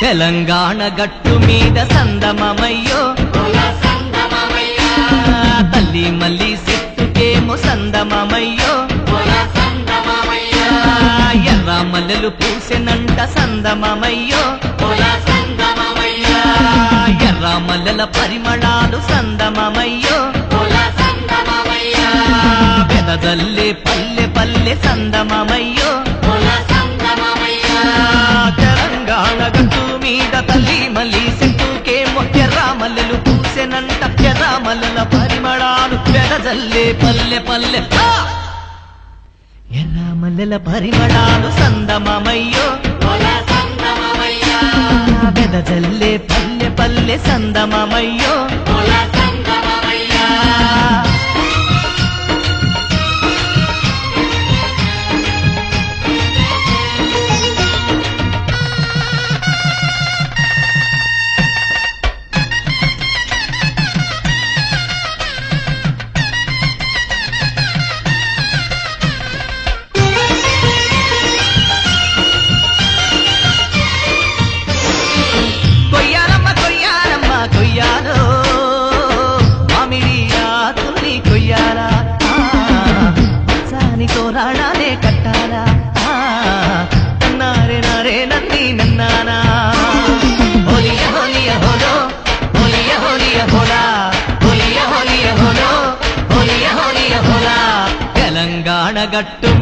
తెలంగాణ గట్టు మీద సందమమయ్యో. తల్లి మల్లి చెట్టుకేమో సందమమయ్యో. ఎర్ర మల్లెలు పూసినంట సందమమయ్యో. ఎర్ర మల్లెల పరిమళాలు సందమమయ్యో. పెదదల్లే పల్లె పల్లె సందమమయ్యో. మీద తల్లి మల్లి మల్లెలు పూసెనంట ఎర్ర పరిమళాలు పెదదల్లే పల్లె పల్లె. ఆ! పరిమళాలు సందమమయ్యో. పెదజల్లే పల్లె పల్లె సందమమయ్యో. సానితో కట్టాలా? నారే నారే నన్ని నన్నానా? హోలియ హోలియ హోలో హోలియ హోలియ హోలా హోలియ హోలియ హోలో హోలియ హోలియ హోలా. తెలంగాణ గట్టు